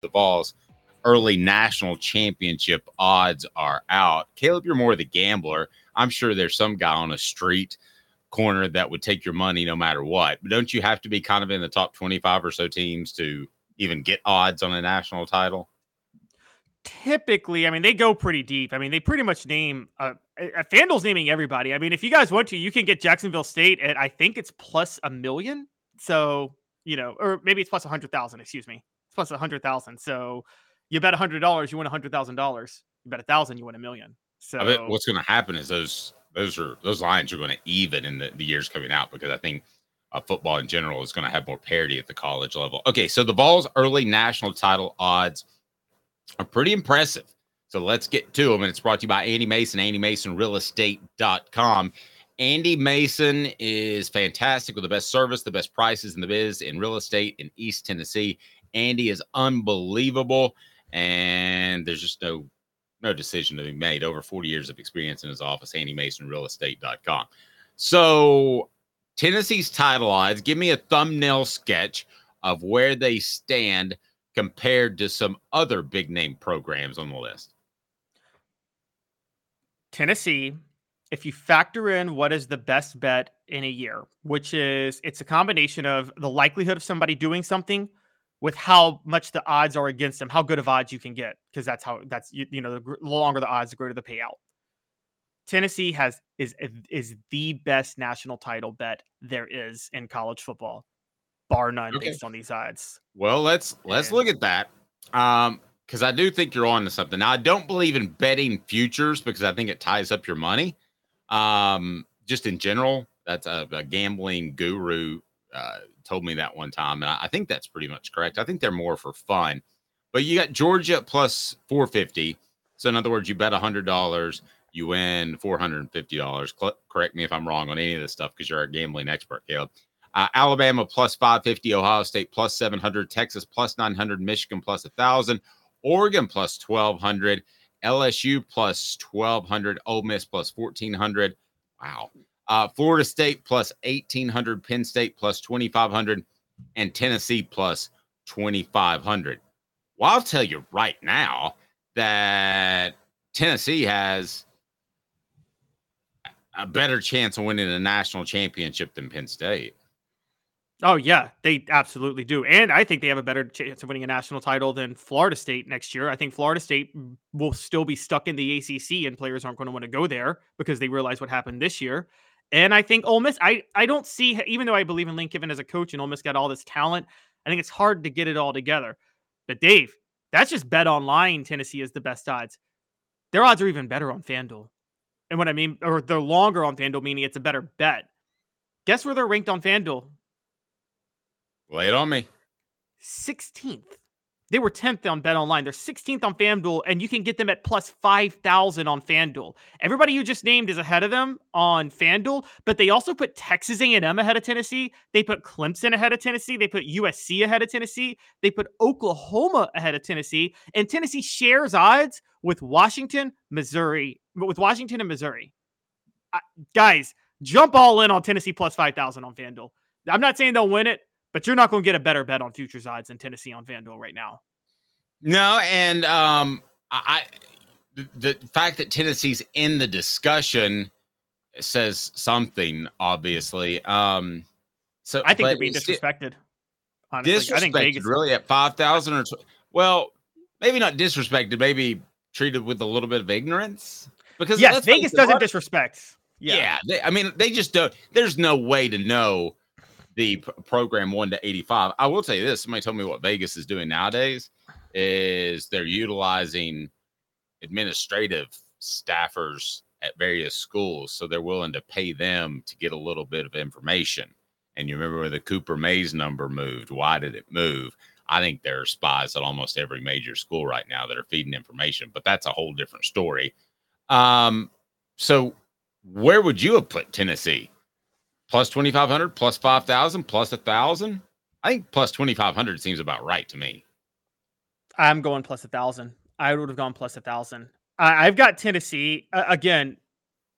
the Vols early national championship odds are out. Caleb, you're more the gambler. I'm sure there's some guy on a street corner that would take your money no matter what. But don't you have to be kind of in the top 25 or so teams to even get odds on a national title? Typically, I mean, they go pretty deep. I mean, they pretty much name uh, uh, FanDuel's naming everybody. I mean, if you guys want to, you can get Jacksonville State at I think it's plus a million. So you know, or maybe it's plus a hundred thousand. Excuse me, plus a hundred thousand. So you bet a hundred dollars, you win a hundred thousand dollars. You bet a thousand, you win a million. So what's going to happen is those those are those lines are going to even in the, the years coming out because I think uh, football in general is going to have more parity at the college level. Okay, so the Vols' early national title odds are pretty impressive. So let's get to them. And it's brought to you by Andy Mason, AndyMasonRealEstate.com. Andy Mason is fantastic with the best service, the best prices in the biz in real estate in East Tennessee. Andy is unbelievable, and there's just no no decision to be made. Over 40 years of experience in his office, AndyMasonRealEstate.com. So Tennessee's title odds. Give me a thumbnail sketch of where they stand compared to some other big name programs on the list. Tennessee, if you factor in what is the best bet in a year, which is it's a combination of the likelihood of somebody doing something with how much the odds are against them, how good of odds you can get, because that's how that's you, you know the longer the odds, the greater the payout. Tennessee has is is the best national title bet there is in college football, bar none, okay. based on these odds. Well, let's let's and, look at that. Um, because I do think you're on to something. Now, I don't believe in betting futures because I think it ties up your money. Um, just in general, that's a, a gambling guru uh, told me that one time, and I, I think that's pretty much correct. I think they're more for fun. But you got Georgia plus 450. So in other words, you bet hundred dollars, you win four hundred and fifty dollars. correct me if I'm wrong on any of this stuff because you're a gambling expert, Caleb. Uh, Alabama plus 550, Ohio State plus 700, Texas plus 900, Michigan plus 1,000, Oregon plus 1,200, LSU plus 1,200, Ole Miss plus 1,400. Wow. Uh, Florida State plus 1,800, Penn State plus 2,500, and Tennessee plus 2,500. Well, I'll tell you right now that Tennessee has a better chance of winning a national championship than Penn State. Oh yeah, they absolutely do, and I think they have a better chance of winning a national title than Florida State next year. I think Florida State will still be stuck in the ACC, and players aren't going to want to go there because they realize what happened this year. And I think Ole Miss, I I don't see, even though I believe in Lane Kiffin as a coach, and Ole Miss got all this talent, I think it's hard to get it all together. But Dave, that's just bet online. Tennessee is the best odds. Their odds are even better on FanDuel. And what I mean, or they're longer on FanDuel, meaning it's a better bet. Guess where they're ranked on FanDuel? Lay it on me. 16th. They were 10th on Bet Online. They're 16th on FanDuel, and you can get them at plus 5,000 on FanDuel. Everybody you just named is ahead of them on FanDuel, but they also put Texas A&M ahead of Tennessee. They put Clemson ahead of Tennessee. They put USC ahead of Tennessee. They put Oklahoma ahead of Tennessee. And Tennessee shares odds with Washington, Missouri, with Washington and Missouri. Guys, jump all in on Tennessee plus 5,000 on FanDuel. I'm not saying they'll win it but you're not going to get a better bet on futures odds than Tennessee on FanDuel right now. No, and um, I the fact that Tennessee's in the discussion says something. Obviously, um, so I think they're being disrespected. Honestly, disrespected, I think Vegas really at five thousand or well, maybe not disrespected, maybe treated with a little bit of ignorance. Because yes, Vegas doesn't disrespect. Yeah, yeah they, I mean, they just don't. There's no way to know the program one to 85. I will tell you this somebody told me what Vegas is doing nowadays is they're utilizing administrative staffers at various schools. So they're willing to pay them to get a little bit of information. And you remember the Cooper Mays number moved? Why did it move? I think there are spies at almost every major school right now that are feeding information, but that's a whole different story. Um, so where would you have put Tennessee? Plus 2500 plus 5000 plus a thousand i think plus 2500 seems about right to me i'm going plus a thousand i would have gone plus a thousand i've got tennessee uh, again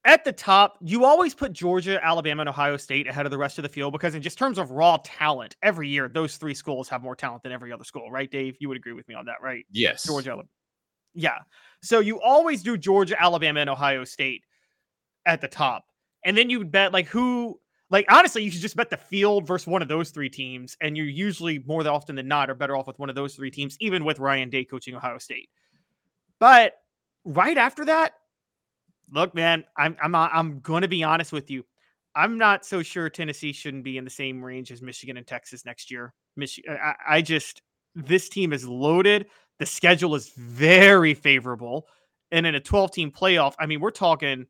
at the top, you always put Georgia, Alabama, and Ohio State ahead of the rest of the field because, in just terms of raw talent, every year those three schools have more talent than every other school, right, Dave? You would agree with me on that, right? Yes. Georgia, Alabama. Yeah. So you always do Georgia, Alabama, and Ohio State at the top. And then you bet like who, like honestly, you should just bet the field versus one of those three teams. And you're usually more often than not are better off with one of those three teams, even with Ryan Day coaching Ohio State. But right after that, look, man, I'm I'm uh, I'm going to be honest with you. I'm not so sure Tennessee shouldn't be in the same range as Michigan and Texas next year. I just this team is loaded. The schedule is very favorable, and in a 12 team playoff, I mean, we're talking.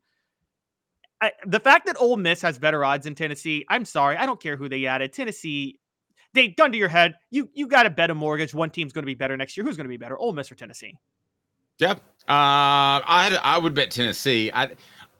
I, the fact that Ole Miss has better odds in Tennessee, I'm sorry, I don't care who they added. Tennessee, they gun to your head. You you got to bet a mortgage. One team's going to be better next year. Who's going to be better, Ole Miss or Tennessee? Yep. Uh, I I would bet Tennessee. I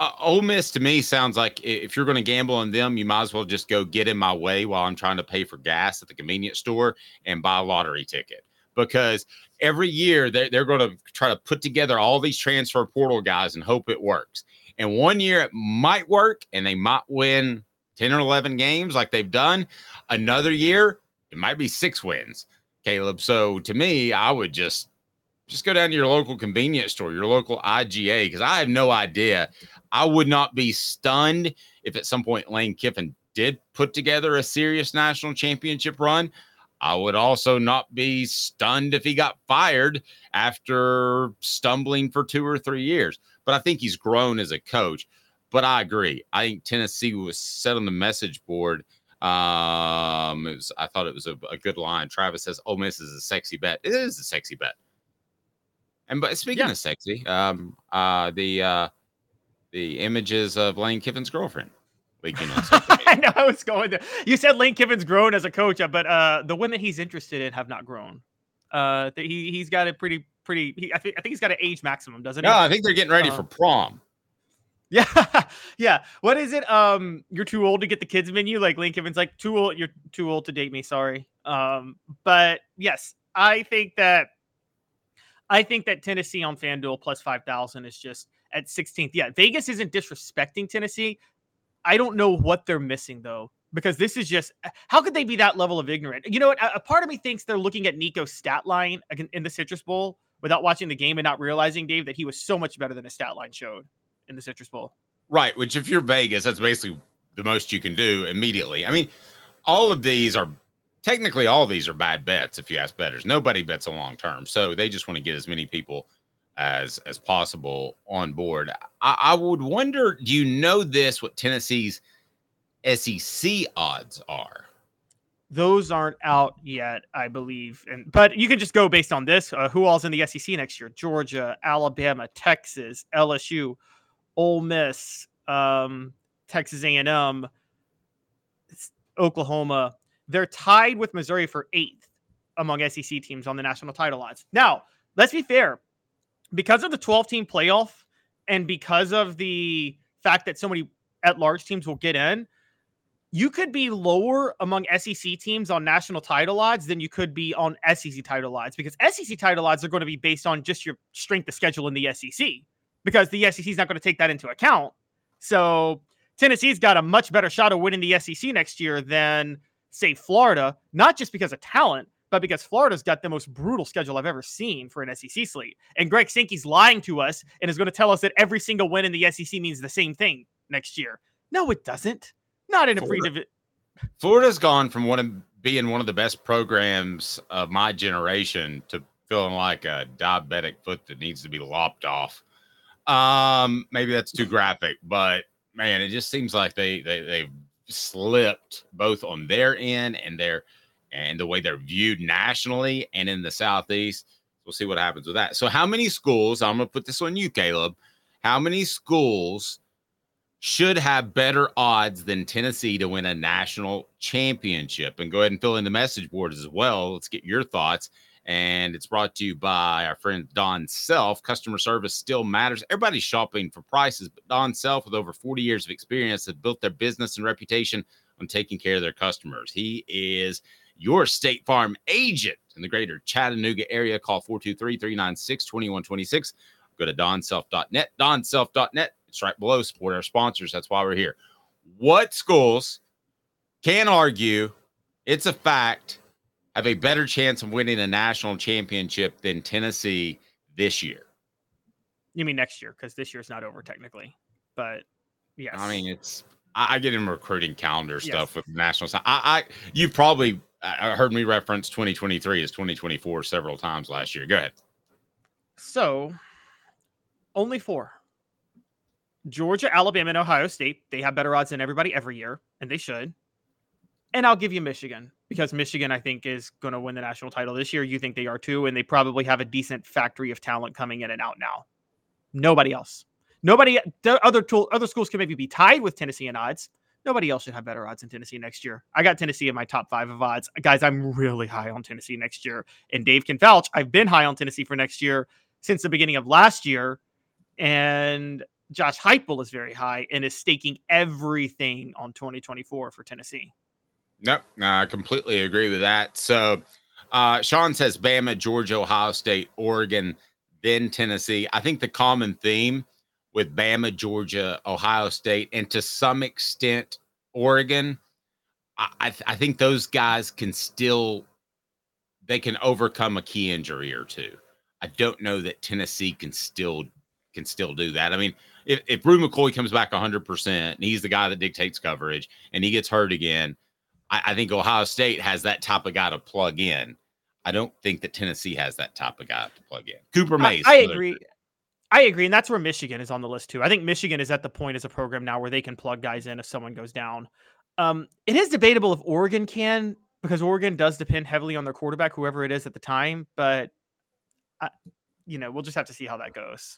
uh, Ole Miss to me sounds like if you're going to gamble on them, you might as well just go get in my way while I'm trying to pay for gas at the convenience store and buy a lottery ticket because every year they're, they're going to try to put together all these transfer portal guys and hope it works. And one year it might work and they might win 10 or 11 games like they've done. Another year, it might be six wins, Caleb. So to me, I would just just go down to your local convenience store, your local IGA, because I have no idea. I would not be stunned if at some point Lane Kiffin did put together a serious national championship run. I would also not be stunned if he got fired after stumbling for two or three years. But I think he's grown as a coach. But I agree. I think Tennessee was set on the message board. Um, it was, I thought it was a, a good line. Travis says, "Ole Miss is a sexy bet. It is a sexy bet." And but speaking yeah. of sexy, um, uh, the uh, the images of Lane Kiffin's girlfriend leaking on I know I was going there. You said Lane Kiffin's grown as a coach, uh, but uh, the women he's interested in have not grown. Uh, he he's got a pretty pretty. He, I think I think he's got an age maximum, doesn't he? No, I think they're getting ready uh, for prom. Yeah, yeah. What is it? Um, you're too old to get the kids menu. Like Lane Kiffin's like too old. You're too old to date me. Sorry. Um, but yes, I think that I think that Tennessee on FanDuel plus 5,000 is just at 16th. Yeah, Vegas isn't disrespecting Tennessee. I don't know what they're missing though, because this is just how could they be that level of ignorant? You know what? A, a part of me thinks they're looking at Nico's stat line in the Citrus Bowl without watching the game and not realizing, Dave, that he was so much better than his stat line showed in the Citrus Bowl. Right. Which, if you're Vegas, that's basically the most you can do immediately. I mean, all of these are technically all these are bad bets if you ask betters. Nobody bets a long term, so they just want to get as many people as as possible on board. I, I would wonder, do you know this? What Tennessee's SEC odds are? Those aren't out yet, I believe. And but you can just go based on this. Uh, who all's in the SEC next year? Georgia, Alabama, Texas, LSU, Ole Miss, um, Texas A&M, Oklahoma, they're tied with Missouri for eighth among SEC teams on the national title odds. Now, let's be fair. Because of the 12 team playoff and because of the fact that so many at large teams will get in, you could be lower among SEC teams on national title odds than you could be on SEC title odds because SEC title odds are going to be based on just your strength of schedule in the SEC because the SEC is not going to take that into account. So Tennessee's got a much better shot of winning the SEC next year than say Florida, not just because of talent, but because Florida's got the most brutal schedule I've ever seen for an SEC slate. And Greg Sankey's lying to us and is going to tell us that every single win in the SEC means the same thing next year. No, it doesn't. Not in a free division. Florida's gone from one of being one of the best programs of my generation to feeling like a diabetic foot that needs to be lopped off. Um, maybe that's too graphic, but man, it just seems like they they they've slipped both on their end and their and the way they're viewed nationally and in the southeast. We'll see what happens with that. So, how many schools? I'm going to put this on you, Caleb. How many schools should have better odds than Tennessee to win a national championship? And go ahead and fill in the message board as well. Let's get your thoughts. And it's brought to you by our friend Don Self. Customer service still matters. Everybody's shopping for prices, but Don Self, with over 40 years of experience, has built their business and reputation on taking care of their customers. He is your State Farm agent in the greater Chattanooga area. Call 423 396 2126. Go to donself.net. Donself.net. It's right below support our sponsors. That's why we're here. What schools can argue it's a fact have a better chance of winning a national championship than Tennessee this year? You mean next year? Because this year's not over technically. But yes. I mean, it's I, get in recruiting calendar Yes. stuff with national. I, I you probably heard me reference 2023 as 2024 several times last year. Go ahead. So, only four. Georgia, Alabama, and Ohio State. They have better odds than everybody every year, and they should. And I'll give you Michigan because Michigan, I think, is going to win the national title this year. You think they are too, and they probably have a decent factory of talent coming in and out now. Nobody else. Nobody. Other tool, other schools can maybe be tied with Tennessee in odds. Nobody else should have better odds than Tennessee next year. I got Tennessee in my top five of odds, guys. I'm really high on Tennessee next year, and Dave can vouch. I've been high on Tennessee for next year since the beginning of last year. And Josh Heupel is very high and is staking everything on 2024 for Tennessee. Nope, I completely agree with that. So, uh, Sean says Bama, Georgia, Ohio State, Oregon, then Tennessee. I think the common theme with Bama, Georgia, Ohio State, and to some extent Oregon, I, th- I think those guys can still they can overcome a key injury or two. I don't know that Tennessee can still can still do that. I mean, if if Bru McCoy comes back 100 percent and he's the guy that dictates coverage and he gets hurt again. I, I think Ohio State has that type of guy to plug in. I don't think that Tennessee has that type of guy to plug in. Cooper I, Mays. I another agree. group. I agree. And that's where Michigan is on the list too. I think Michigan is at the point as a program now where they can plug guys in if someone goes down. Um, it is debatable if Oregon can, because Oregon does depend heavily on their quarterback, whoever it is at the time. But, I, you know, we'll just have to see how that goes.